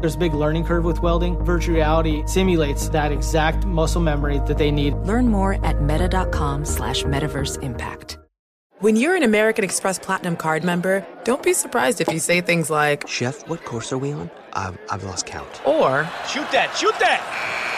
There's a big learning curve with welding. Virtual reality simulates that exact muscle memory that they need. Learn more at meta.com slash metaverse impact. When you're an American Express Platinum card member, don't be surprised if you say things like, Chef, what course are we on? I've, I've lost count. or, Shoot that, shoot that!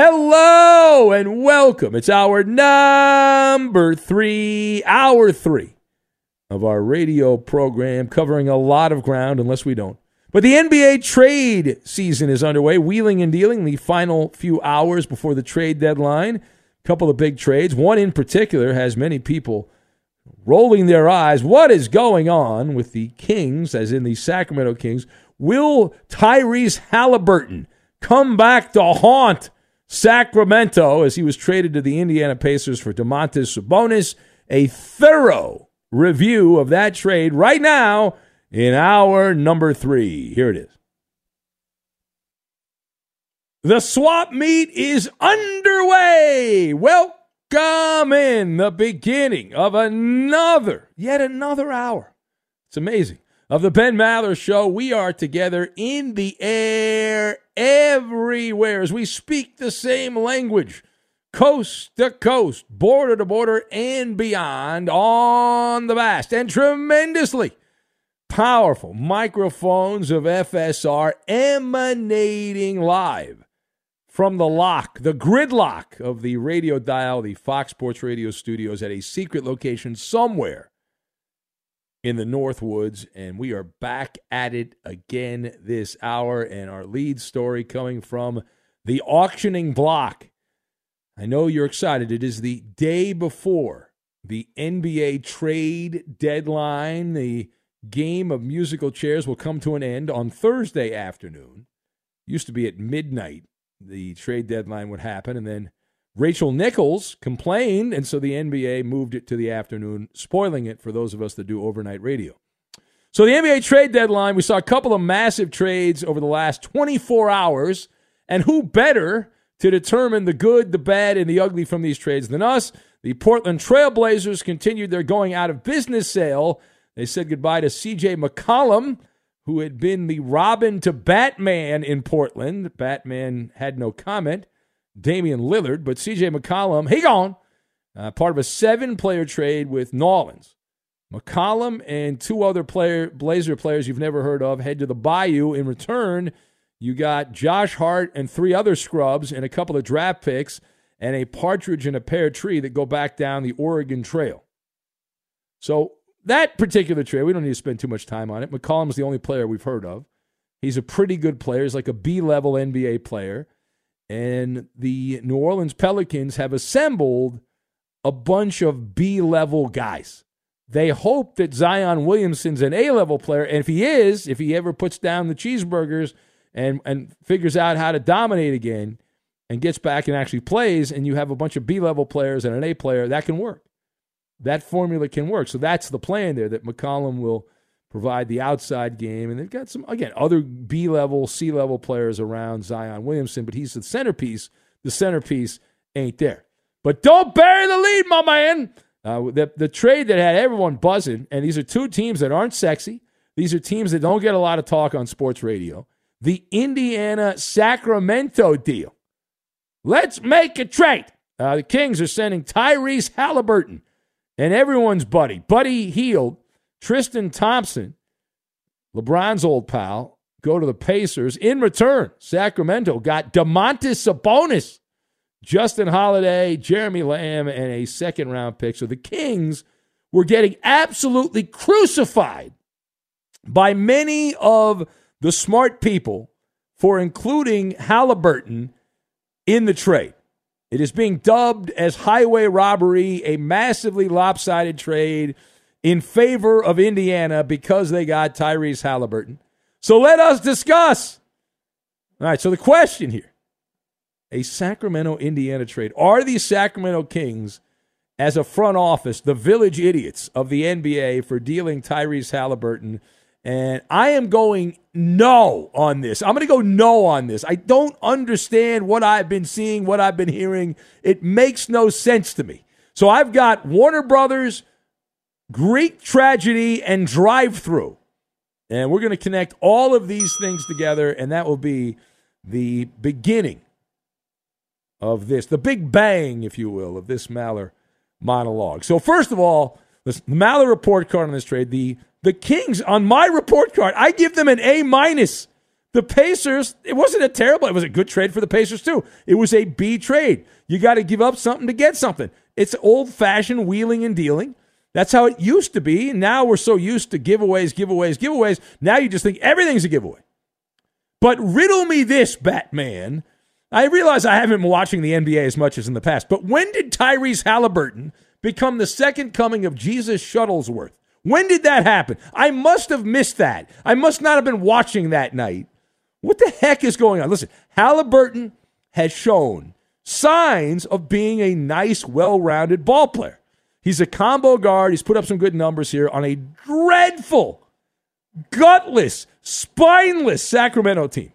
Hello and welcome. It's our number three, hour three of our radio program, covering a lot of ground, unless we don't. But the NBA trade season is underway, wheeling and dealing the final few hours before the trade deadline. A couple of big trades. One in particular has many people rolling their eyes. What is going on with the Kings, as in the Sacramento Kings? Will Tyrese Haliburton come back to haunt Sacramento as he was traded to the Indiana Pacers for Domantas Sabonis? A thorough review of that trade right now in our number three. Here it is. The swap meet is underway. Welcome in the beginning of another, yet another hour. It's amazing. Of the Ben Maller Show, we are together in the air everywhere as we speak the same language, coast to coast, border to border, and beyond on the vast and tremendously powerful microphones of FSR emanating live from the lock, the gridlock of the radio dial, the Fox Sports Radio studios at a secret location somewhere in the Northwoods. And we are back at it again this hour. And our lead story coming from the auctioning block. I know you're excited. It is the day before the NBA trade deadline. The game of musical chairs will come to an end on Thursday afternoon. Used to be at midnight, the trade deadline would happen. And then Rachel Nichols complained, and so the NBA moved it to the afternoon, spoiling it for those of us that do overnight radio. So the NBA trade deadline, we saw a couple of massive trades over the last 24 hours. And who better to determine the good, the bad, and the ugly from these trades than us? The Portland Trailblazers continued their going out of business sale they said goodbye to CJ McCollum, who had been the Robin to Batman in Portland. Batman had no comment. Damian Lillard, but CJ McCollum, he gone. Uh, part of a seven player trade with Nolans. McCollum and two other player Blazer players you've never heard of head to the Bayou. In return, you got Josh Hart and three other scrubs and a couple of draft picks and a partridge and a pear tree that go back down the Oregon Trail. So that particular trade, we don't need to spend too much time on it. McCollum's the only player we've heard of. He's a pretty good player. He's like a B level NBA player. And the New Orleans Pelicans have assembled a bunch of B level guys. They hope that Zion Williamson's an A level player. And if he is, if he ever puts down the cheeseburgers and, and figures out how to dominate again and gets back and actually plays, and you have a bunch of B level players and an A player, that can work. That formula can work. So that's the plan there that McCollum will provide the outside game. And they've got some, again, other B level, C level players around Zion Williamson, but he's the centerpiece. The centerpiece ain't there. But don't bury the lead, my man. Uh, the, the trade that had everyone buzzing, and these are two teams that aren't sexy. These are teams that don't get a lot of talk on sports radio. The Indiana Sacramento deal. Let's make a trade. Uh, the Kings are sending Tyrese Haliburton and everyone's buddy, Buddy Hield, Tristan Thompson, LeBron's old pal, go to the Pacers. In return, Sacramento got Domantas Sabonis, Justin Holiday, Jeremy Lamb, and a second round pick. So the Kings were getting absolutely crucified by many of the smart people for including Haliburton in the trade. It is being dubbed as highway robbery, a massively lopsided trade in favor of Indiana because they got Tyrese Haliburton. So let us discuss. All right, so the question here a Sacramento Indiana trade. Are these Sacramento Kings, as a front office, the village idiots of the NBA for dealing Tyrese Haliburton? And I am going no on this. I'm going to go no on this. I don't understand what I've been seeing, what I've been hearing. It makes no sense to me. So I've got Warner Brothers, Greek tragedy, and drive through. And we're going to connect all of these things together, and that will be the beginning of this, the big bang, if you will, of this Maller monologue. So, first of all, the Maller report card on this trade, the the Kings on my report card, I give them an A minus. The Pacers, it wasn't a terrible, it was a good trade for the Pacers too. It was a B trade. You got to give up something to get something. It's old fashioned wheeling and dealing. That's how it used to be. Now we're so used to giveaways, giveaways, giveaways. Now you just think everything's a giveaway. But riddle me this, Batman. I realize I haven't been watching the NBA as much as in the past, but when did Tyrese Haliburton become the second coming of Jesus Shuttlesworth? When did that happen? I must have missed that. I must not have been watching that night. What the heck is going on? Listen, Haliburton has shown signs of being a nice, well rounded ball player. He's a combo guard. He's put up some good numbers here on a dreadful, gutless, spineless Sacramento team.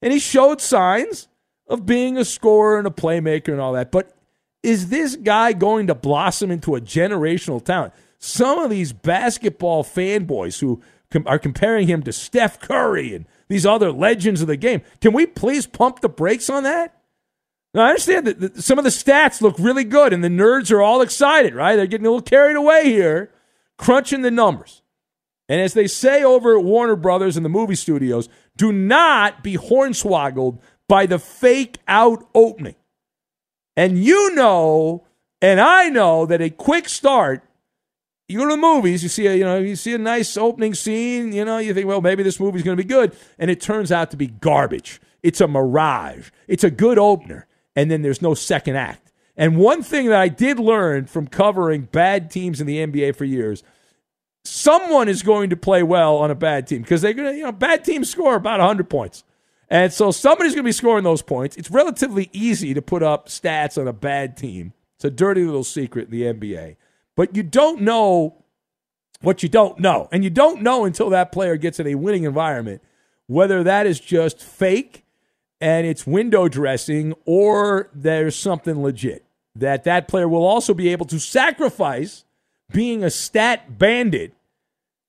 And he showed signs of being a scorer and a playmaker and all that. But is this guy going to blossom into a generational talent? Some of these basketball fanboys who com- are comparing him to Steph Curry and these other legends of the game, can we please pump the brakes on that? Now, I understand that some of the stats look really good and the nerds are all excited, right? They're getting a little carried away here, crunching the numbers. And as they say over at Warner Brothers and the movie studios, do not be hornswoggled by the fake out opening. And you know, and I know that a quick start, you go to the movies, you see a, you know, you see a nice opening scene, you know, you think, well, maybe this movie's going to be good, and it turns out to be garbage. It's a mirage. It's a good opener and then there's no second act. And one thing that I did learn from covering bad teams in the NBA for years, someone is going to play well on a bad team because they're going to, you know, bad teams score about 100 points. And so somebody's going to be scoring those points. It's relatively easy to put up stats on a bad team. It's a dirty little secret in the NBA. But you don't know what you don't know. And you don't know until that player gets in a winning environment whether that is just fake and it's window dressing or there's something legit that that player will also be able to sacrifice being a stat bandit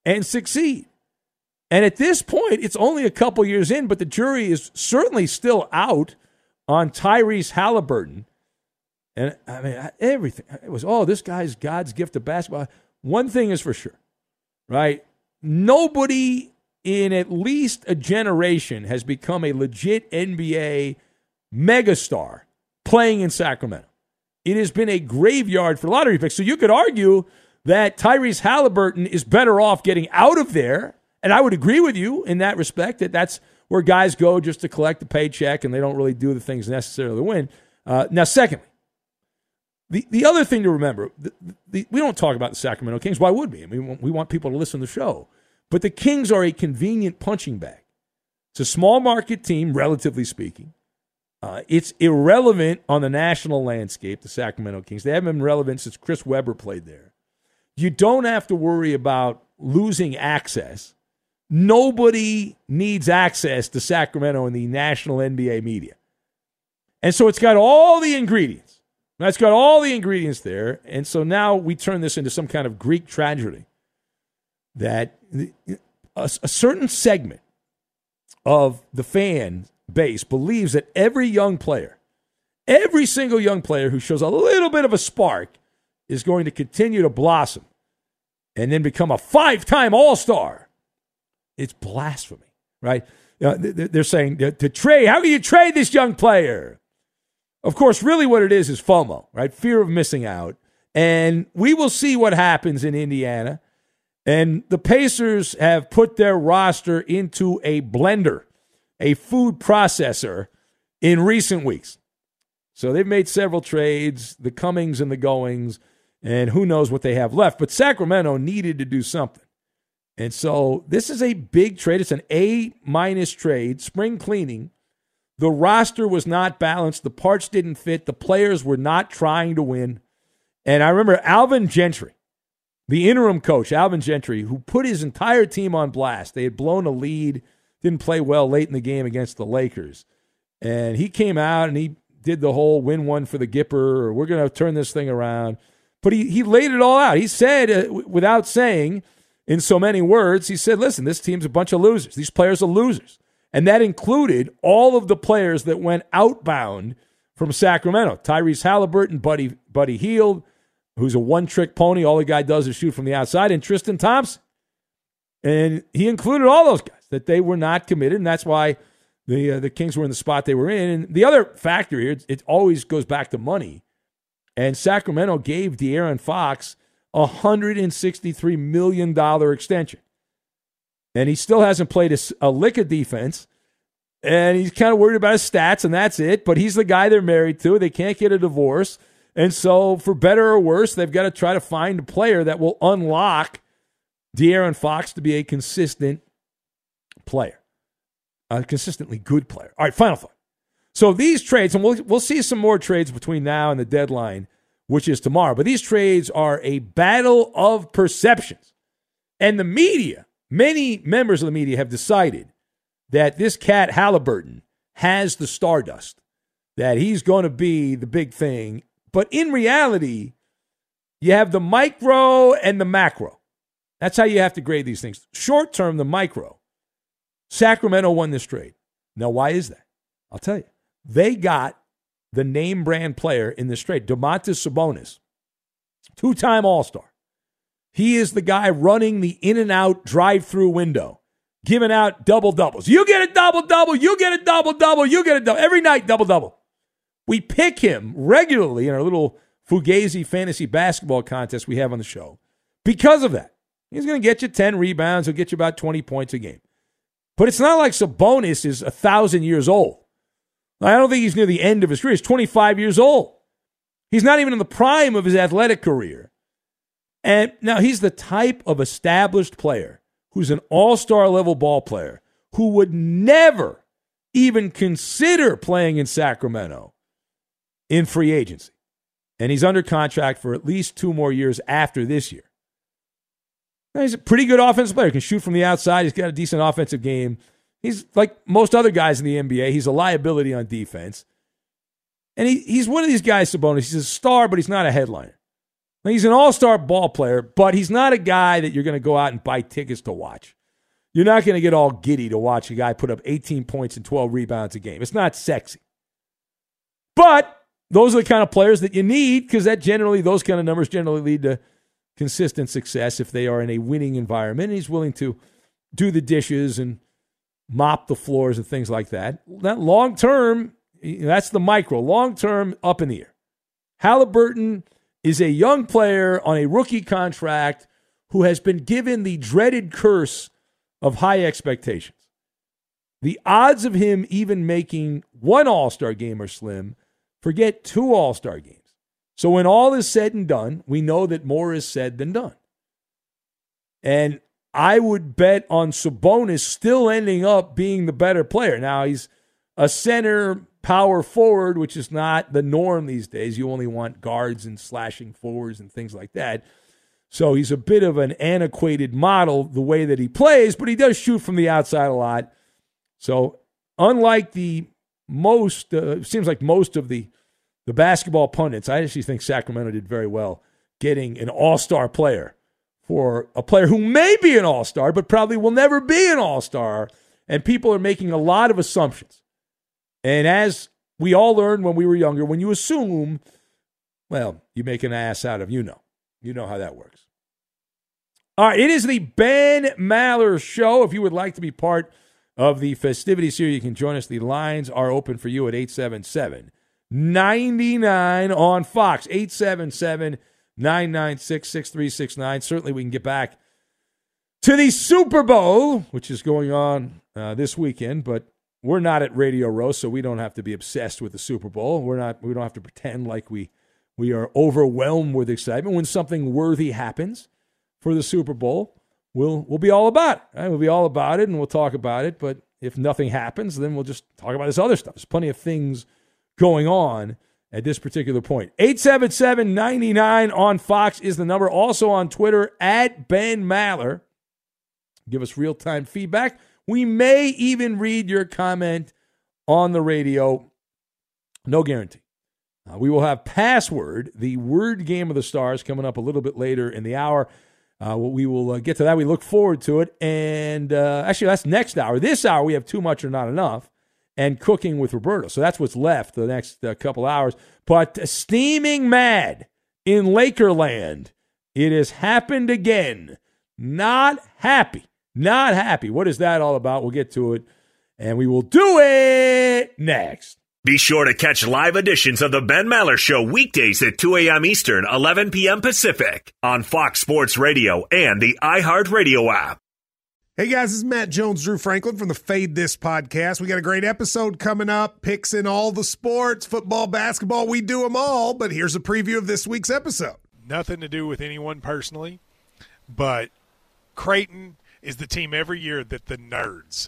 and succeed. And at this point, it's only a couple years in, but the jury is certainly still out on Tyrese Haliburton. And I mean, everything. It was, oh, this guy's God's gift to basketball. One thing is for sure, right? Nobody in at least a generation has become a legit NBA megastar playing in Sacramento. It has been a graveyard for lottery picks. So you could argue that Tyrese Haliburton is better off getting out of there. And I would agree with you in that respect that that's where guys go just to collect the paycheck and they don't really do the things necessary to win. Uh, now, secondly, the, the other thing to remember, the, the, we don't talk about the Sacramento Kings. Why would we? I mean, we want people to listen to the show. But the Kings are a convenient punching bag. It's a small market team, relatively speaking. Uh, it's irrelevant on the national landscape, the Sacramento Kings. They haven't been relevant since Chris Webber played there. You don't have to worry about losing access. Nobody needs access to Sacramento in the national NBA media. And so it's got all the ingredients. Now It's got all the ingredients there. And so now we turn this into some kind of Greek tragedy that a, a certain segment of the fan base believes that every young player, every single young player who shows a little bit of a spark is going to continue to blossom and then become a five time All Star. It's blasphemy, right? Uh, they're saying to trade, how can you trade this young player? Of course, really what it is is FOMO, right? Fear of missing out. And we will see what happens in Indiana. And the Pacers have put their roster into a blender a food processor in recent weeks. So they've made several trades, the comings and the goings, and who knows what they have left. But Sacramento needed to do something. And so this is a big trade. It's an A minus trade, spring cleaning. The roster was not balanced. The parts didn't fit. The players were not trying to win. And I remember Alvin Gentry, the interim coach, Alvin Gentry, who put his entire team on blast. They had blown a lead didn't play well late in the game against the Lakers. And he came out and he did the whole win one for the Gipper, or we're going to turn this thing around. But he, he laid it all out. He said, uh, w- without saying in so many words, he said, listen, this team's a bunch of losers. These players are losers. And that included all of the players that went outbound from Sacramento Tyrese Haliburton, Buddy, Buddy Hield, who's a one trick pony. All the guy does is shoot from the outside, and Tristan Thompson. And he included all those guys that they were not committed, and that's why the uh, the Kings were in the spot they were in. And the other factor here, it, always goes back to money. And Sacramento gave De'Aaron Fox a $163 million extension. And he still hasn't played a, a lick of defense. And he's kind of worried about his stats, and that's it. But he's the guy they're married to. They can't get a divorce. And so, for better or worse, they've got to try to find a player that will unlock De'Aaron Fox to be a consistent player, a consistently good player. All right, final thought. So these trades, and we'll, we'll see some more trades between now and the deadline, which is tomorrow, but these trades are a battle of perceptions. And the media, many members of the media have decided that this cat Haliburton has the stardust, that he's going to be the big thing. But in reality, you have the micro and the macro. That's how you have to grade these things. Short term, the micro. Sacramento won this trade. Now, why is that? I'll tell you. They got the name brand player in this trade, Domantas Sabonis, two time All Star. He is the guy running the in and out drive through window, giving out double doubles. You get a double double, you get a double double, you get a double. Every night, double double. We pick him regularly in our little Fugazi fantasy basketball contest we have on the show because of that. He's going to get you 10 rebounds, he'll get you about 20 points a game. But it's not like Sabonis is a thousand years old. I don't think he's near the end of his career. He's 25 years old. He's not even in the prime of his athletic career. And now he's the type of established player who's an all star level ball player who would never even consider playing in Sacramento in free agency. And he's under contract for at least two more years after this year. Now, he's a pretty good offensive player. He can shoot from the outside. He's got a decent offensive game. He's like most other guys in the NBA. He's a liability on defense. And he, he's one of these guys, Sabonis. He's a star, but he's not a headliner. He's an all star ball player, but he's not a guy that you're going to go out and buy tickets to watch. You're not going to get all giddy to watch a guy put up 18 points and 12 rebounds a game. It's not sexy. But those are the kind of players that you need because that generally, those kind of numbers generally lead to consistent success if they are in a winning environment. And he's willing to do the dishes and mop the floors and things like that. That long term, that's the micro. Long term, up in the air. Haliburton is a young player on a rookie contract who has been given the dreaded curse of high expectations. The odds of him even making one All Star game are slim. Forget two All Star games. So when all is said and done, we know that more is said than done. And I would bet on Sabonis still ending up being the better player. Now he's a center power forward, which is not the norm these days. You only want guards and slashing forwards and things like that. So he's a bit of an antiquated model the way that he plays, but he does shoot from the outside a lot. So unlike the most, uh, seems like most of the the basketball pundits, I actually think Sacramento did very well getting an all star player for a player who may be an all star, but probably will never be an all star. And people are making a lot of assumptions. And as we all learned when we were younger, when you assume, well, you make an ass out of you know. You know how that works. All right, it is the Ben Maller Show. If you would like to be part of the festivities here, you can join us. The lines are open for you at 877 99 on Fox. 877 996 6369. Certainly, we can get back to the Super Bowl, which is going on uh, this weekend, but we're not at Radio Row, so we don't have to be obsessed with the Super Bowl. We're not. We don't have to pretend like we we are overwhelmed with excitement when something worthy happens for the Super Bowl. We'll we'll be all about it. Right? We'll be all about it, and we'll talk about it. But if nothing happens, then we'll just talk about this other stuff. There's plenty of things going on at this particular point. 877 99 on Fox is the number. Also on Twitter at Ben Maller. Give us real time feedback. We may even read your comment on the radio. No guarantee. Uh, we will have Password, the word game of the stars, coming up a little bit later in the hour. Uh, we will uh, get to that. We look forward to it. And uh, actually, that's next hour. This hour, we have too much or not enough and cooking with Roberto. So that's what's left the next uh, couple hours. But steaming mad in Lakerland, it has happened again. Not happy. Not happy. What is that all about? We'll get to it, and we will do it next. Be sure to catch live editions of the Ben Maller Show weekdays at 2 a.m. Eastern, 11 p.m. Pacific on Fox Sports Radio and the iHeartRadio app. Hey guys, this is Matt Jones, Drew Franklin from the Fade This podcast. We got a great episode coming up, picks in all the sports, football, basketball, we do them all. But here's a preview of this week's episode. Nothing to do with anyone personally, but Creighton is the team every year that the nerds,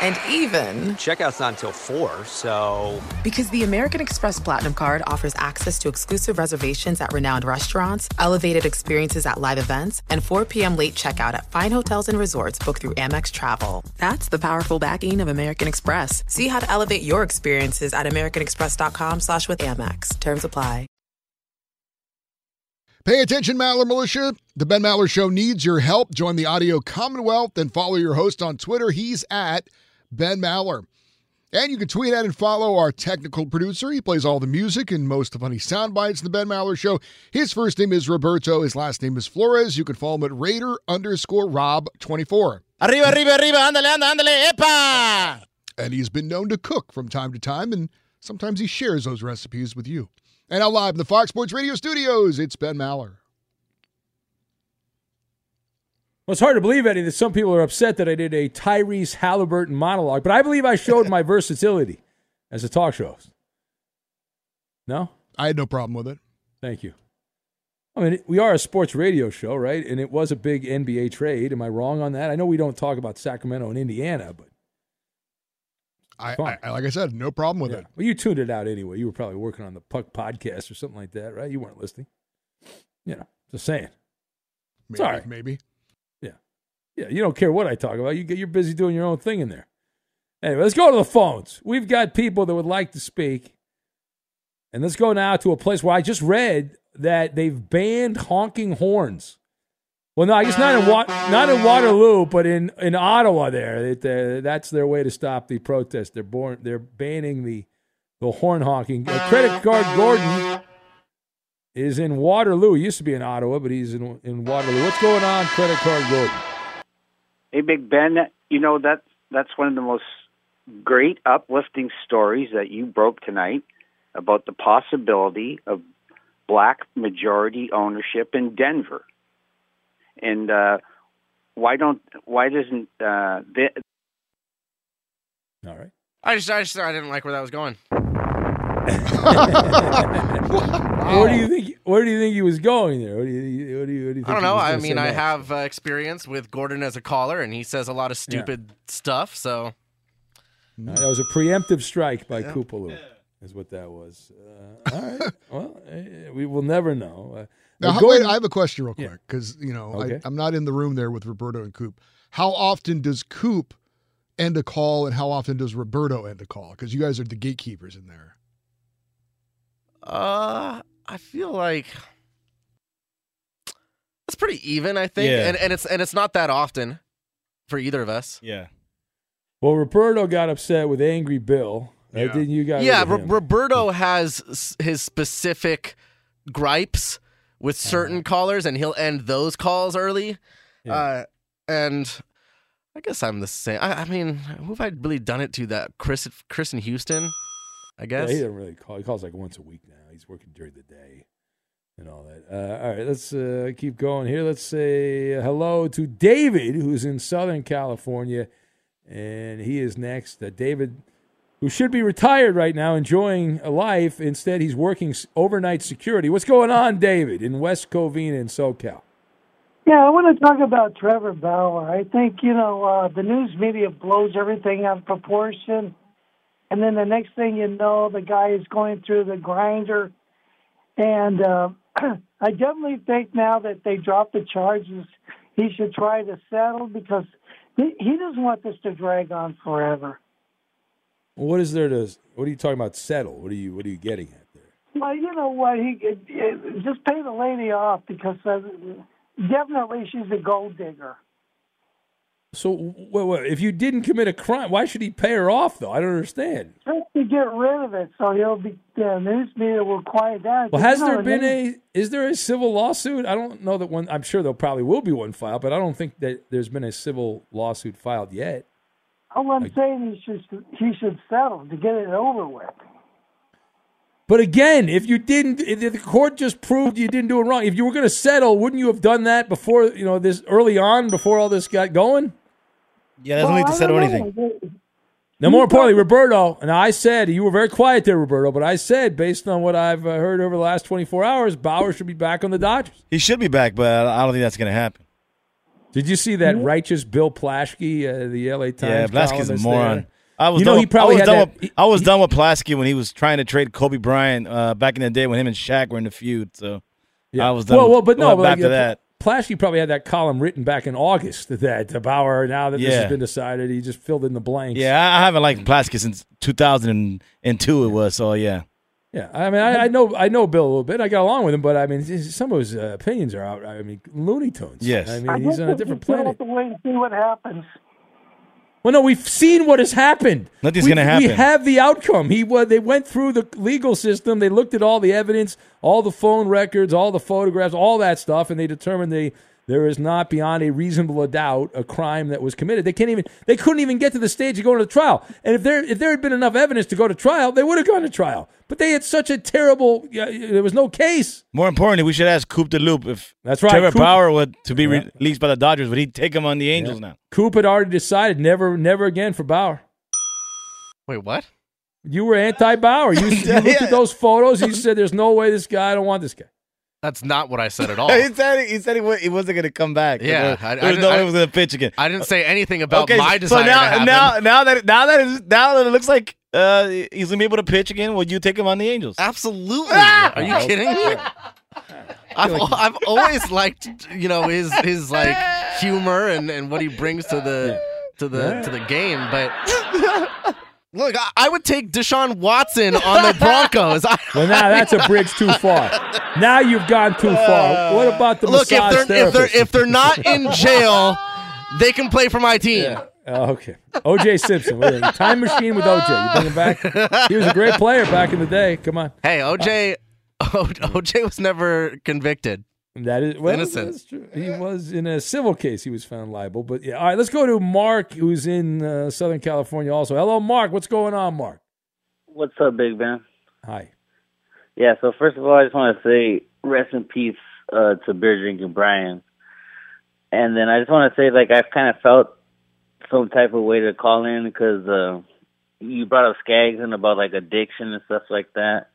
And even, Checkout's not until 4, so. because the American Express Platinum Card offers access to exclusive reservations at renowned restaurants, elevated experiences at live events, and 4 p.m. late checkout at fine hotels and resorts booked through Amex Travel. That's the powerful backing of American Express. See how to elevate your experiences at americanexpress.com slash with Amex. Terms apply. Pay attention, Maller Militia. The Ben Maller Show needs your help. Join the Audio Commonwealth and follow your host on Twitter. He's at Ben Maller. And you can tweet at and follow our technical producer. He plays all the music and most of the funny sound bites in the Ben Maller Show. His first name is Roberto. His last name is Flores. You can follow him at Raider underscore Rob24. Arriba, arriba, arriba, ándale, ándale, ándale, epa! And he's been known to cook from time to time, and sometimes he shares those recipes with you. And now live in the Fox Sports Radio studios, it's Ben Maller. Well, it's hard to believe, Eddie, that some people are upset that I did a Tyrese Haliburton monologue, but I believe I showed my versatility as a talk show host. No? I had no problem with it. Thank you. I mean, we are a sports radio show, right? And it was a big NBA trade. Am I wrong on that? I know we don't talk about Sacramento and Indiana, but I, I, like I said, no problem with yeah. it. Well, you tuned it out anyway. You were probably working on the Puck podcast or something like that, right? You weren't listening. You know, just saying. Maybe, all right. maybe. Yeah. You don't care what I talk about. You get, you're busy doing your own thing in there. Anyway, let's go to the phones. We've got people that would like to speak. And let's go now to a place where I just read that they've banned honking horns. Well, no, I guess not in Wa- not in Waterloo, but in, in Ottawa. There, it, uh, that's their way to stop the protest. They're born, they're banning the the horn honking. Uh, credit card Gordon is in Waterloo. He used to be in Ottawa, but he's in in Waterloo. What's going on, credit card Gordon? Hey, Big Ben. You know that that's one of the most great uplifting stories that you broke tonight about the possibility of black majority ownership in Denver. And uh, why don't why doesn't uh, the, All right. I just, I just, I didn't like where that was going. Where do you think? Where do you think he was going there? What do you? What do you? What do you think I don't know. I mean, I next? have uh, experience with Gordon as a caller, and he says a lot of Yeah. stupid stuff. So That was a preemptive strike by Yeah. Kupaloo, is what that was. Uh, all right. well, eh, we will never know. Uh, Now, Gordon- wait, I have a question real quick because you know Okay. I, I'm not in the room there with Roberto and Coop. How often does Coop end a call, and how often does Roberto end a call? Because you guys are the gatekeepers in there. Uh, I feel like it's pretty even. I think, Yeah. and and it's and it's not that often for either of us. Yeah. well, Roberto got upset with Angry Bill. Yeah. Didn't you guys? yeah, with Ro- him? Roberto has his specific gripes with Uh-huh. certain callers, and he'll end those calls early. Uh, and I guess I'm the same. I, I mean, who have I really done it to? That Chris, Chris in Houston, I Yeah, guess. he doesn't really call. He calls like once a week now. He's working during the day and all that. Uh, all right, let's uh, keep going here. Let's say hello to David, who's in Southern California, and he is next. Uh, David, who should be retired right now, enjoying a life. Instead, he's working overnight security. What's going on, David, in West Covina and SoCal? Yeah, I want to talk about Trevor Bauer. I think, you know, uh, the news media blows everything out of proportion. And then the next thing you know, the guy is going through the grinder. And uh, I definitely think now that they dropped the charges, he should try to settle because he, he doesn't want this to drag on forever. What is there to? What are you talking about? Settle? What are you? What are you getting at? There? Well, you know what? He it, it, just pay the lady off because uh, definitely she's a gold digger. So, well, well, if you didn't commit a crime, why should he pay her off though? I don't understand. Just to get rid of it, so he'll be the news media will quiet down. Well, has there been a? Is there a civil lawsuit? I don't know that one. I'm sure there probably will be one filed, but I don't think that there's been a civil lawsuit filed yet. All I'm saying he should he should settle to get it over with. But again, if you didn't, if the court just proved you didn't do it wrong, if you were going to settle, wouldn't you have done that before you know this early on, before all this got going? Yeah, there's no need to settle anything. Now, more importantly, Roberto, and I said you were very quiet there, Roberto, but I said based on what I've uh, heard over the last 24 hours, Bauer should be back on the Dodgers. He should be back, but I don't think that's going to happen. Did you see that righteous Bill Plaschke, uh, the LA Times? Yeah, Plaschke's a moron. there? I was you done know, with, he probably I was done that. with, I was done with Plaschke when he was trying to trade Kobe Bryant uh, back in the day when him and Shaq were in the feud. So yeah. I was done. Well, with, well, but no, but after like, that. Plaschke probably had that column written back in August that uh, Bauer. Now that this Yeah. has been decided, he just filled in the blanks. Yeah, I I haven't liked Plaschke since 2002. It was so yeah. Yeah, I mean, I, I know, I know Bill a little bit. I got along with him, but I mean, his- some of his uh, opinions are out. I mean, Looney Tunes. Yes. I I mean, he's on a we'll different just planet. have to wait and see what happens. Well, no, we've seen what has happened. Nothing's gonna happen. We have the outcome. He wa They went through the legal system. They looked at all the evidence, all the phone records, all the photographs, all that stuff, and they determined they there is not beyond a reasonable doubt a crime that was committed. They can't even. They couldn't even get to the stage of going to trial. And if there if there had been enough evidence to go to trial, they would have gone to trial. But they had such a terrible. Yeah, there was no case. More importantly, we should ask Coop de Loop if That's right, Trevor Coop- Bauer would to be Yeah. released by the Dodgers. Would he take him on the Angels Yeah. now? Coop had already decided never, never again for Bauer. Wait, what? You were anti-Bauer. You, you looked at those photos. You said, "There's no way this guy. I don't want this guy." That's not what I said at all. he said he said he, wa- he wasn't going to come back. Yeah, there, I- there I was didn't- no I- way he was going to pitch again. I didn't say anything about okay, my so desire now, to have now, him. now, now that it, now that it looks like uh, he's going to be able to pitch again, would you take him on the Angels? Absolutely. Are you kidding me? I've, I've always liked you know his his like humor and, and what he brings to the to the to the game, but look, I, I would take Deshaun Watson on the Broncos. Well, now that's a bridge too far. Now you've gone too far. Uh, what about the look if they're if they're if they're not in jail, they can play for my team. Oh, okay. OJ Simpson. Time machine with OJ. You bring him back? He was a great player back in the day. Come on. Hey, OJ, OJ was never convicted. That is well, Innocent. that's true. He was in a civil case. He was found liable. But yeah, all right. Let's go to Mark, who's in uh, Southern California. Also, hello, Mark. What's going on, Mark? What's up, Big Ben? Hi. Yeah, so first of all, I just want to say rest in peace uh, to beer drinking Brian. And then I just want to say, like, I've kind of felt some type of way to call in because uh, you brought up Skaggs and about, like, addiction and stuff like that.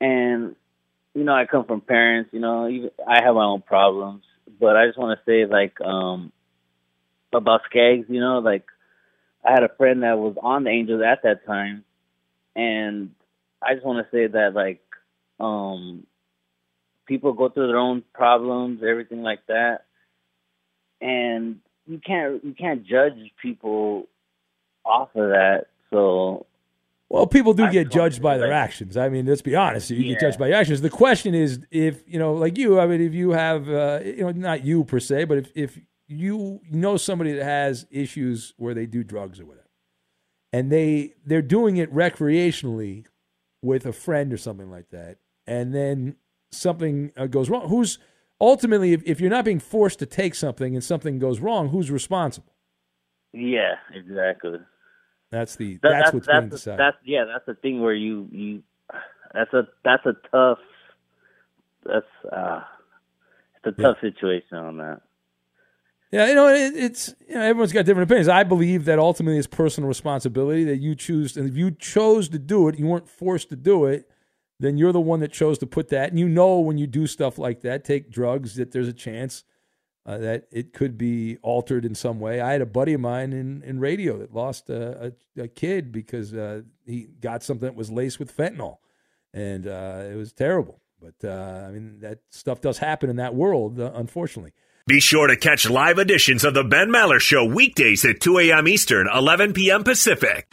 And, you know, I come from parents, you know, even, I have my own problems. But I just want to say, like, um, about Skaggs, you know, like, I had a friend that was on the Angels at that time. And I just want to say that like um people go through their own problems, everything like that. And you can't you can't judge people off of that. So Well, people do get judged by their actions. I mean, let's be honest. You get judged by your actions. The question is, if you know, like you, I mean, if you have, uh, you know, not you per se, but if if you know somebody that has issues where they do drugs or whatever, and they they're doing it recreationally with a friend or something like that, and then something uh, goes wrong, who's ultimately, if, if you're not being forced to take something and something goes wrong, who's responsible? yeah, exactly. That's the That- that's, what's that's the- decided. That's yeah, that's the thing where you you that's a that's a tough that's uh it's a tough situation on that. Yeah, you know, it, it's you know, everyone's got different opinions. I believe that ultimately it's personal responsibility that you choose, and if you chose to do it, you weren't forced to do it. Then you're the one that chose to put that, and you know when you do stuff like that, take drugs, that there's a chance uh, that it could be altered in some way. I had a buddy of mine in, in radio that lost a, a, a kid because uh, he got something that was laced with fentanyl, and uh, it was terrible. But uh, I mean, that stuff does happen in that world, uh, unfortunately. Be sure to catch live editions of the Ben Maller Show weekdays at 2 a.m. Eastern, 11 p.m. Pacific.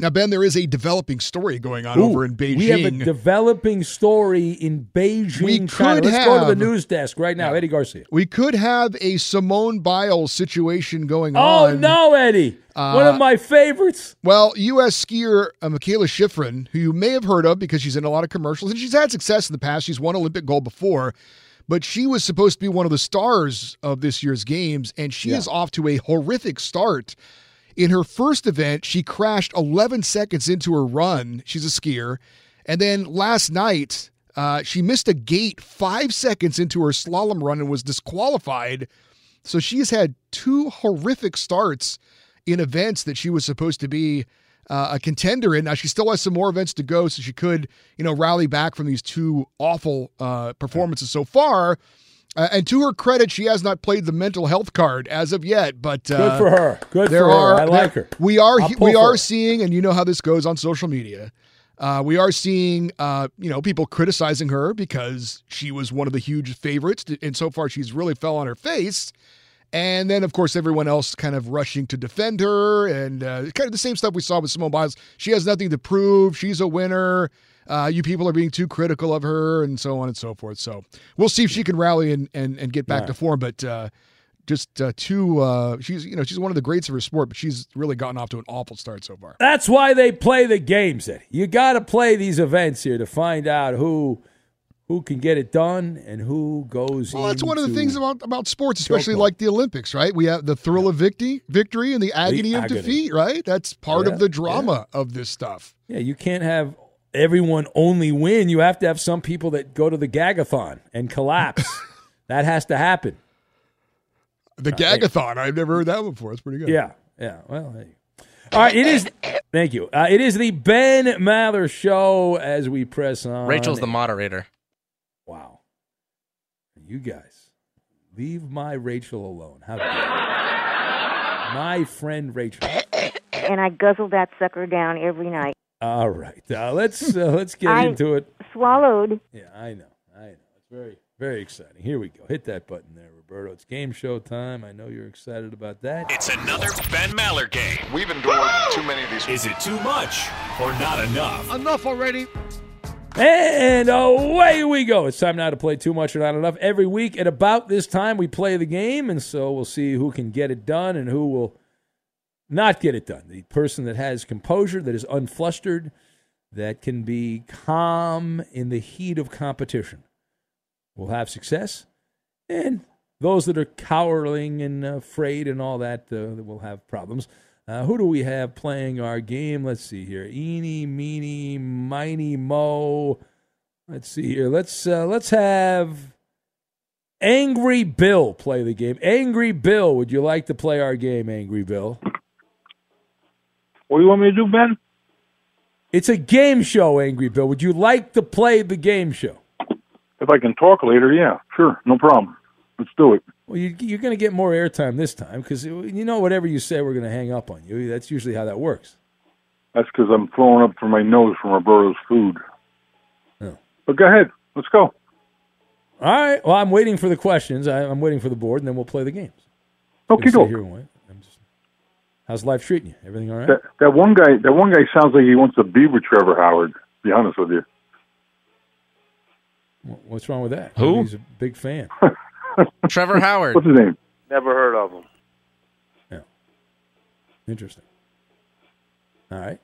Now, Ben, there is a developing story going on Ooh, over in Beijing. We have a developing story in Beijing, We China. could Let's go to the have- news desk right now. Eddie Garcia. we could have a Simone Biles situation going Oh, on. Oh, no, Eddie. One of Uh, my favorites. Well, U.S. skier uh, Mikaela Shiffrin, who you may have heard of because she's in a lot of commercials and she's had success in the past. She's won Olympic gold before, but she was supposed to be one of the stars of this year's games, and she Yeah. is off to a horrific start. In her first event, she crashed 11 seconds into her run. She's a skier. And then last night, uh, she missed a gate five seconds into her slalom run and was disqualified. So she has had two horrific starts in events that she was supposed to be uh, a contender in. Now she still has some more events to go, so she could, you know, rally back from these two awful uh, performances so far. Uh, and to her credit, she has not played the mental health card as of yet. But uh, Good for her. Good for her. are, I like her. We are we are her. seeing, and you know how this goes on social media. Uh, we are seeing, uh, you know, people criticizing her because she was one of the huge favorites, and so far she's really fell on her face. And then, of course, everyone else kind of rushing to defend her, and uh, kind of the same stuff we saw with Simone Biles. She has nothing to prove. She's a winner. Uh, you people are being too critical of her, and so on and so forth. So we'll see if she can rally and and, and get back Yeah. to form. But uh, just uh, too, uh, she's you know she's one of the greats of her sport, but she's really gotten off to an awful start so far. That's why they play the games. You got to play these events here to find out who who can get it done and who goes. Well, that's one of the things about about sports, especially like the Olympics, right? We have the thrill of victory, victory, and the agony of agony. defeat, right? That's part Yeah, of the drama of this stuff. Yeah, you can't have everyone only win. You have to have some people that go to the gagathon and collapse. that has to happen. The Gagathon, I've never heard that one before. It's pretty good. Yeah, yeah. Well, hey. all right. It is. Thank you. Uh, it is the Ben Maller Show as we press on. Rachel's the moderator. Wow. You guys, leave my Rachel alone. How dare you? My friend Rachel. and I guzzle that sucker down every night. All right. Uh, let's uh, let's get I into it. Swallowed. Yeah, I know. I know. It's very very exciting. Here we go. Hit that button there, Roberto. It's game show time. I know you're excited about that. It's another Ben Maller game. We've endured too many of these. Is it too much or not enough? Enough already. And away we go. It's time now to play Too Much or Not Enough. Every week at about this time, we play the game, and so we'll see who can get it done and who will not get it done. The person that has composure, that is unflustered, that can be calm in the heat of competition will have success. And those that are cowering and afraid and all that uh, will have problems. Uh, who do we have playing our game? Let's see here. Eeny, meeny, miny, mo. Let's see here. Let's uh, let's have Angry Bill play the game. Angry Bill, would you like to play our game, Angry Bill? What do you want me to do, Ben? It's a game show, Angry Bill. Would you like to play the game show? If I can talk later, yeah, sure, no problem. Let's do it. Well, you, you're going to get more airtime this time because you know whatever you say, we're going to hang up on you. That's usually how that works. That's because I'm throwing up from my nose from Roberto's food. Oh. But go ahead, let's go. All right. Well, I'm waiting for the questions. I, I'm waiting for the board, and then we'll play the games. Okay, go and wait. I'm just- how's life treating you? Everything all right? That that one guy, that one guy sounds like he wants to be with Trevor Howard. To be honest with you. What's wrong with that? Who? He's a big fan. Trevor Howard. What's his name? Never heard of him. Yeah. Interesting. All right.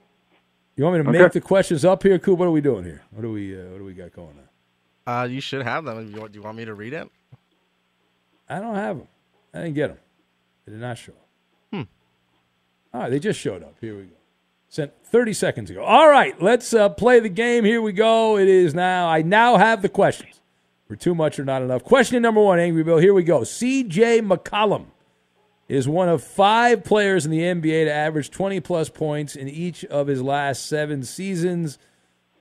You want me to Okay. make the questions up here, Coop? What are we doing here? What do we uh, What do we got going on? Uh, you should have them. Do you want me to read it? I don't have them. I didn't get them. They did not show up. All right, they just showed up. Here we go. Sent 30 seconds ago. All right, let's uh, play the game. Here we go. It is now. I now have the questions for too much or not enough. Question number one, Angry Bill. Here we go. C.J. McCollum is one of five players in the NBA to average 20 plus points in each of his last seven seasons.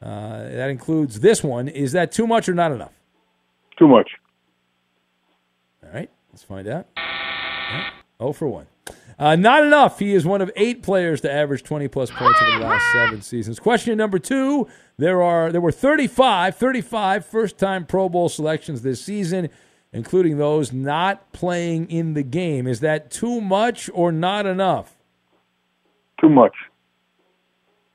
Uh, that includes this one. Is that too much or not enough? Too much. All right, let's find out. Oh for 1. Uh, not enough. He is one of eight players to average 20 plus points over the last seven seasons. Question number two. There are there were 35, 35 first time Pro Bowl selections this season, including those not playing in the game. Is that too much or not enough? Too much.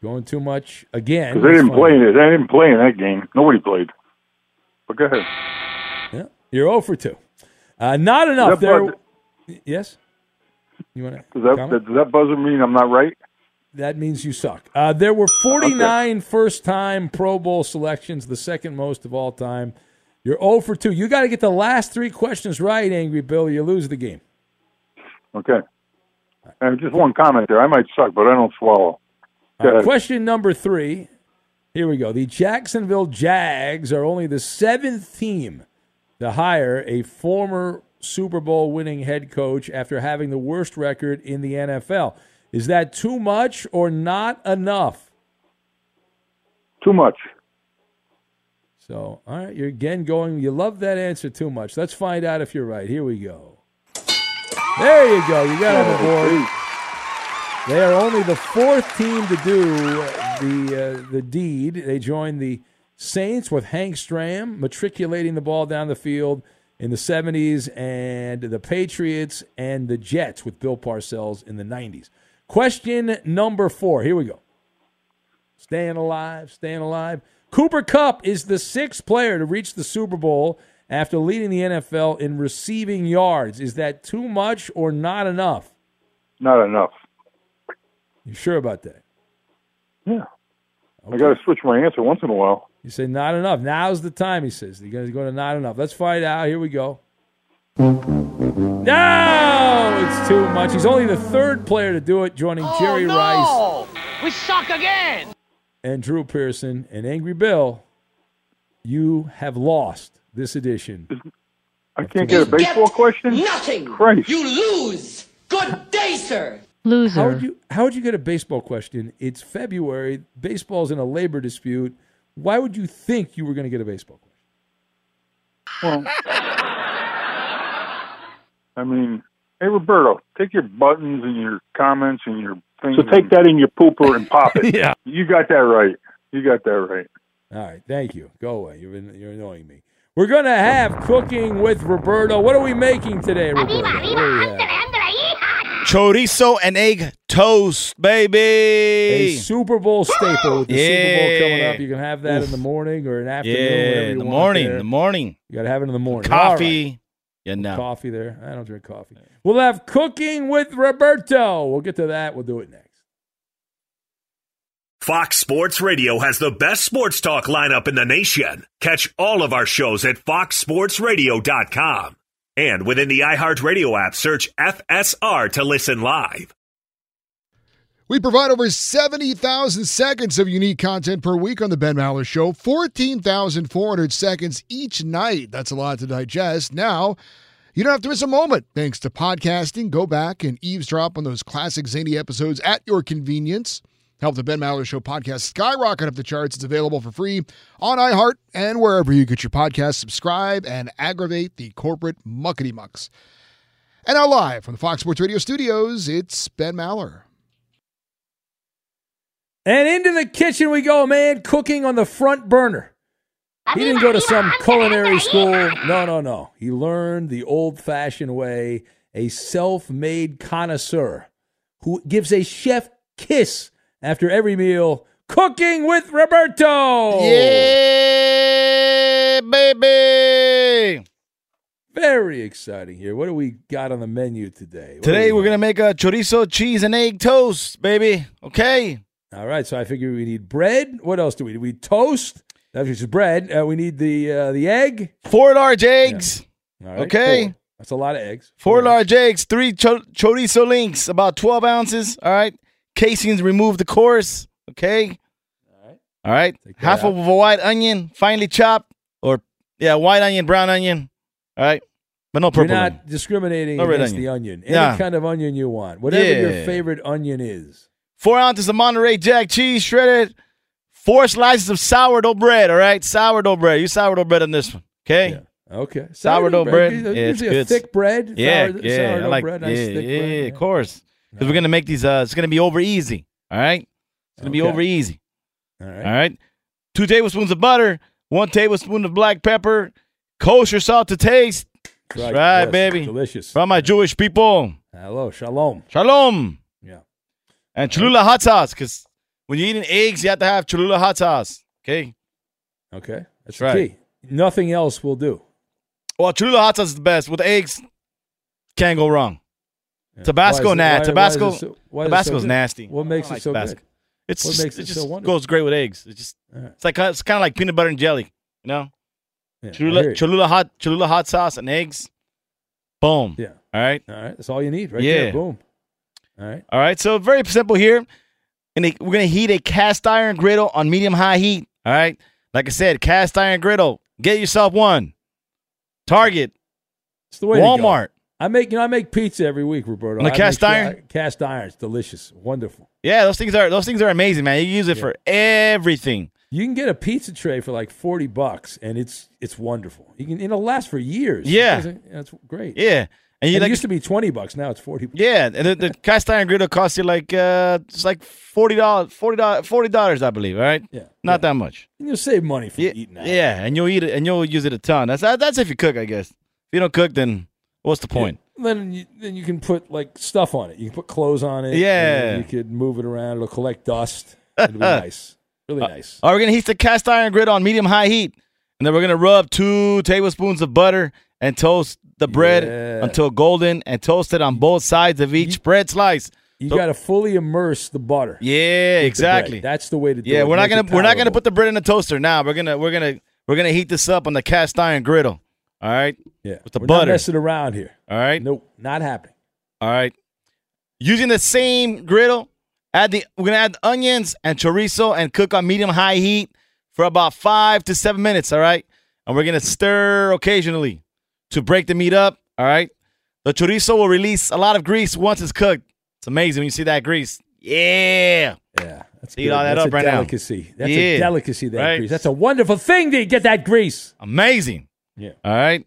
Going too much again. Because they didn't play in it. They didn't play in that game. Nobody played. But go ahead. Yeah, you're 0 for 2. Uh, not enough. There. Yes. You want to? Does that, comment? does that buzzer mean I'm not right? That means you suck. Uh, there were 49 first time Pro Bowl selections, the second most of all time. You're 0 for 2. You got to get the last three questions right, Angry Bill. You lose the game. Okay. And just one comment there. I might suck, but I don't swallow. Go Uh, question number three. Here we go. The Jacksonville Jags are only the seventh team to hire a former Super Bowl winning head coach after having the worst record in the NFL. Is that too much or not enough? Too much. So, all right, you're again going. You love that answer too much. Let's find out if you're right. Here we go. There you go. You got it on the board. They are only the fourth team to do the uh, the deed. They joined the Saints with Hank Stram matriculating the ball down the field in the 70s, and the Patriots and the Jets with Bill Parcells in the 90s. Question number four. Here we go. Staying alive, staying alive. Cooper Kupp is the sixth player to reach the Super Bowl after leading the NFL in receiving yards. Is that too much or not enough? Not enough. You sure about that? Yeah. I got to switch my answer once in a while. You say not enough. Now's the time, he says. You're going to go to not enough. Let's find out. Here we go. No, it's too much. He's only the third player to do it, joining oh, Jerry Rice We suck again. and Drew Pearson and Angry Bill. You have lost this edition. I can't get a baseball question? Nothing. Christ. You lose. Good day, sir. Loser. How would you how would you get a baseball question? It's February. Baseball's in a labor dispute. Why would you think you were going to get a baseball question? Well, I mean, hey, Roberto, take your buttons and your comments and your things. So take that in your pooper and pop it. yeah. You got that right. You got that right. All right, thank you. Go away. You're you're annoying me. We're going to have cooking with Roberto. What are we making today, Roberto? Chorizo and egg toast, baby. A Super Bowl staple with the Super Bowl coming up. You can have that Oof. in the morning or an afternoon. Yeah, whatever you in the want morning, there. the morning. You got to have it in the morning. All right. Coffee. Yeah, no. Coffee there. I don't drink coffee. We'll have cooking with Roberto. We'll get to that. We'll do it next. Fox Sports Radio has the best sports talk lineup in the nation. Catch all of our shows at foxsportsradio.com. And within the iHeartRadio app, search FSR to listen live. We provide over 70,000 seconds of unique content per week on The Ben Maller Show, 14,400 seconds each night. That's a lot to digest. Now, you don't have to miss a moment. Thanks to podcasting, go back and eavesdrop on those classic zany episodes at your convenience. Help the Ben Maller Show podcast skyrocket up the charts. It's available for free on iHeart and wherever you get your podcasts. Subscribe and aggravate the corporate muckety mucks. And now, live from the Fox Sports Radio studios, it's Ben Maller. And into the kitchen we go, man, cooking on the front burner. He didn't go to some culinary school. No, no, no. He learned the old fashioned way, a self made connoisseur who gives a chef kiss after every meal. Cooking with Roberto. Yeah, baby. Very exciting here. What do we got on the menu today? What Today we we're gonna make a chorizo cheese and egg toast, baby. Okay. All right, so I figure we need bread. What else do we need? We toast. That's just bread. Uh, we need the uh, the egg. Four large eggs. All right, Okay. four. That's a lot of eggs. Four large eggs, three cho- chorizo links, about 12 ounces. All right. Casings, remove the cores. Okay. All right. All right. Half out. of a white onion, finely chopped, or yeah, white onion, brown onion. All right. But no problem. You're not onion. discriminating No against onion. the onion. Any Yeah. kind of onion you want. Whatever your favorite onion is. Four ounces of Monterey Jack cheese shredded. Four slices of sourdough bread. All right. Sourdough bread. You sourdough bread on this one. Okay. Okay. Sourdough bread. Usually Yeah, it's a good. thick bread. Yeah, sour- yeah. sourdough like, bread, nice yeah, yeah, bread. of course. Because we're gonna make these. Uh, it's gonna be over easy. All right. It's gonna be over easy. All right. All right. Two tablespoons of butter. One tablespoon of black pepper. Kosher salt to taste. Right, That's right, yes, baby. delicious. From my Jewish people. Hello, shalom. Shalom. Yeah. And Cholula hot sauce, because when you're eating eggs, you have to have Cholula hot sauce. Okay. Okay, that's right. the key. Nothing else will do. Well, Cholula hot sauce is the best. With eggs, can't go wrong. Yeah. Tabasco, Why it- nah. why- Tabasco, it so- why is so Tabasco's good? nasty. What makes it so Tabasco. good? It's What just, makes it just so wonderful? goes great with eggs. It just it's like it's kind of like peanut butter and jelly. You know, Yeah, Cholula. Cholula hot Cholula hot sauce and eggs. Boom. Yeah. All right. All right, that's all you need, right Yeah. there. Boom. All right. All right. So very simple here. And we're gonna heat a cast iron griddle on medium high heat. All right. Like I said, cast iron griddle. Get yourself one. Target. It's the way to go. Walmart. I make you know I make pizza every week, Roberto. On the I cast sure iron? I- cast iron, it's delicious, wonderful. Yeah, those things are those things are amazing, man. You use it Yeah. for everything. You can get a pizza tray for like forty bucks, and it's it's wonderful. You can it'll last for years. Yeah. That's great. Yeah. And you And like it used to be twenty bucks. Now it's forty. Yeah, and the, the cast iron griddle costs you like uh it's like forty dollars forty dollars forty dollars, I believe, Right? Yeah. Not that much. And you'll save money from Yeah, eating that. yeah, and you'll eat it and you'll use it a ton. That's that's if you cook, I guess. If you don't cook, then what's the point? Then you, then you can put like stuff on it. You can put clothes on it. Yeah. You could move it around. It'll collect dust. It'll be nice. Really uh, nice. All right, we're gonna heat the cast iron grid on medium high heat, and then we're gonna rub two tablespoons of butter and toast the bread Yeah. until golden and toast it on both sides of each bread slice. You So- got to fully immerse the butter. Yeah, with the exactly. That's the way to do Yeah, it. Yeah, we're not Make gonna we're not gonna put the bread in the toaster now. We're gonna we're gonna we're gonna heat this up on the cast iron griddle. All right, yeah with the we're not messing around here. All right, Nope, not happening. all right. Using the same griddle, add the we're gonna add onions and chorizo and cook on medium high heat for about five to seven minutes. All right, and we're gonna stir occasionally to break the meat up. All right, the chorizo will release a lot of grease once it's cooked. It's amazing when you see that grease. Yeah, Yeah, that's Eat good. all that That's up a right now. delicacy. That's Yeah. a delicacy. That Right. grease. That's a wonderful thing to get that grease. amazing. Yeah. All right.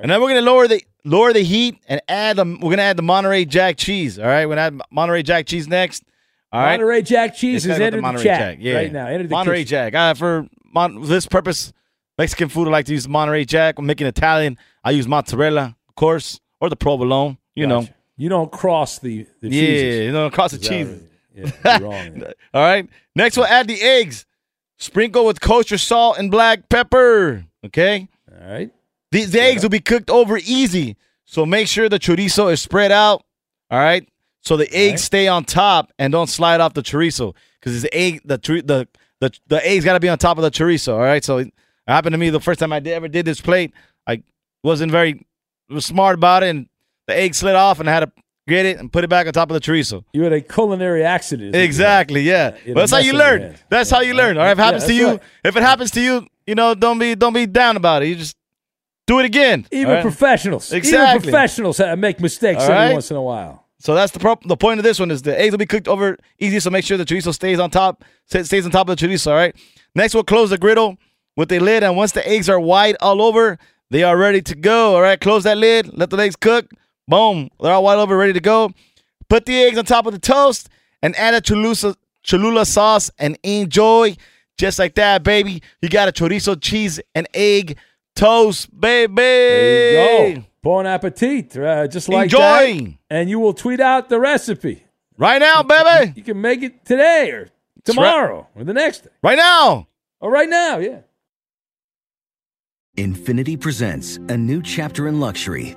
And then we're gonna lower the lower the heat and add the we're gonna add the Monterey Jack cheese. All right, we're gonna add Monterey Jack cheese next. All right. Monterey Jack cheese is entered the Monterey Jack. Yeah. right now. The Monterey kitchen. Jack. Uh, for mon- this purpose, Mexican food, I like to use Monterey Jack. I'm making Italian. I use mozzarella, of course, or the provolone. You Gotcha. You don't cross the, the yeah, cheeses. you know, cross the Is that cheese. right? Yeah, wrong. there. All right. Next, we'll add the eggs. Sprinkle with kosher salt and black pepper. Okay. All right. These the eggs will be cooked over easy, so make sure the chorizo is spread out. All right, so the eggs stay on top and don't slide off the chorizo because the egg the the the the eggs got to be on top of the chorizo. All right, so it happened to me the first time I did, ever did this plate. I wasn't very smart about it, and the egg slid off, and I had to get it and put it back on top of the chorizo. You had a culinary accident. Exactly, yeah. Had But that's how you learn. hand. That's how you learn. All right, if it Yeah, happens to you, right. if it happens to you, you know, don't be don't be down about it. You just do it again. Even right? professionals. Even Exactly. professionals uh, make mistakes All every right. once in a while. So that's the pro- the point of this one is the eggs will be cooked over easy. So make sure the chorizo stays on top, stays on top of the chorizo. All right. Next, we'll close the griddle with a lid, and once the eggs are white all over, they are ready to go. All right. Close that lid. Let the eggs cook. Boom. They're all white over, ready to go. Put the eggs on top of the toast and add a Cholula, Cholula sauce and enjoy. Just like that, baby. You got a chorizo cheese and egg toast, baby. There you go. Bon appetit. Uh, just like Enjoy. that. And you will tweet out the recipe. Right now, baby. You can make it today or tomorrow or the next day. Right now. Or right now, yeah. Infiniti presents a new chapter in luxury,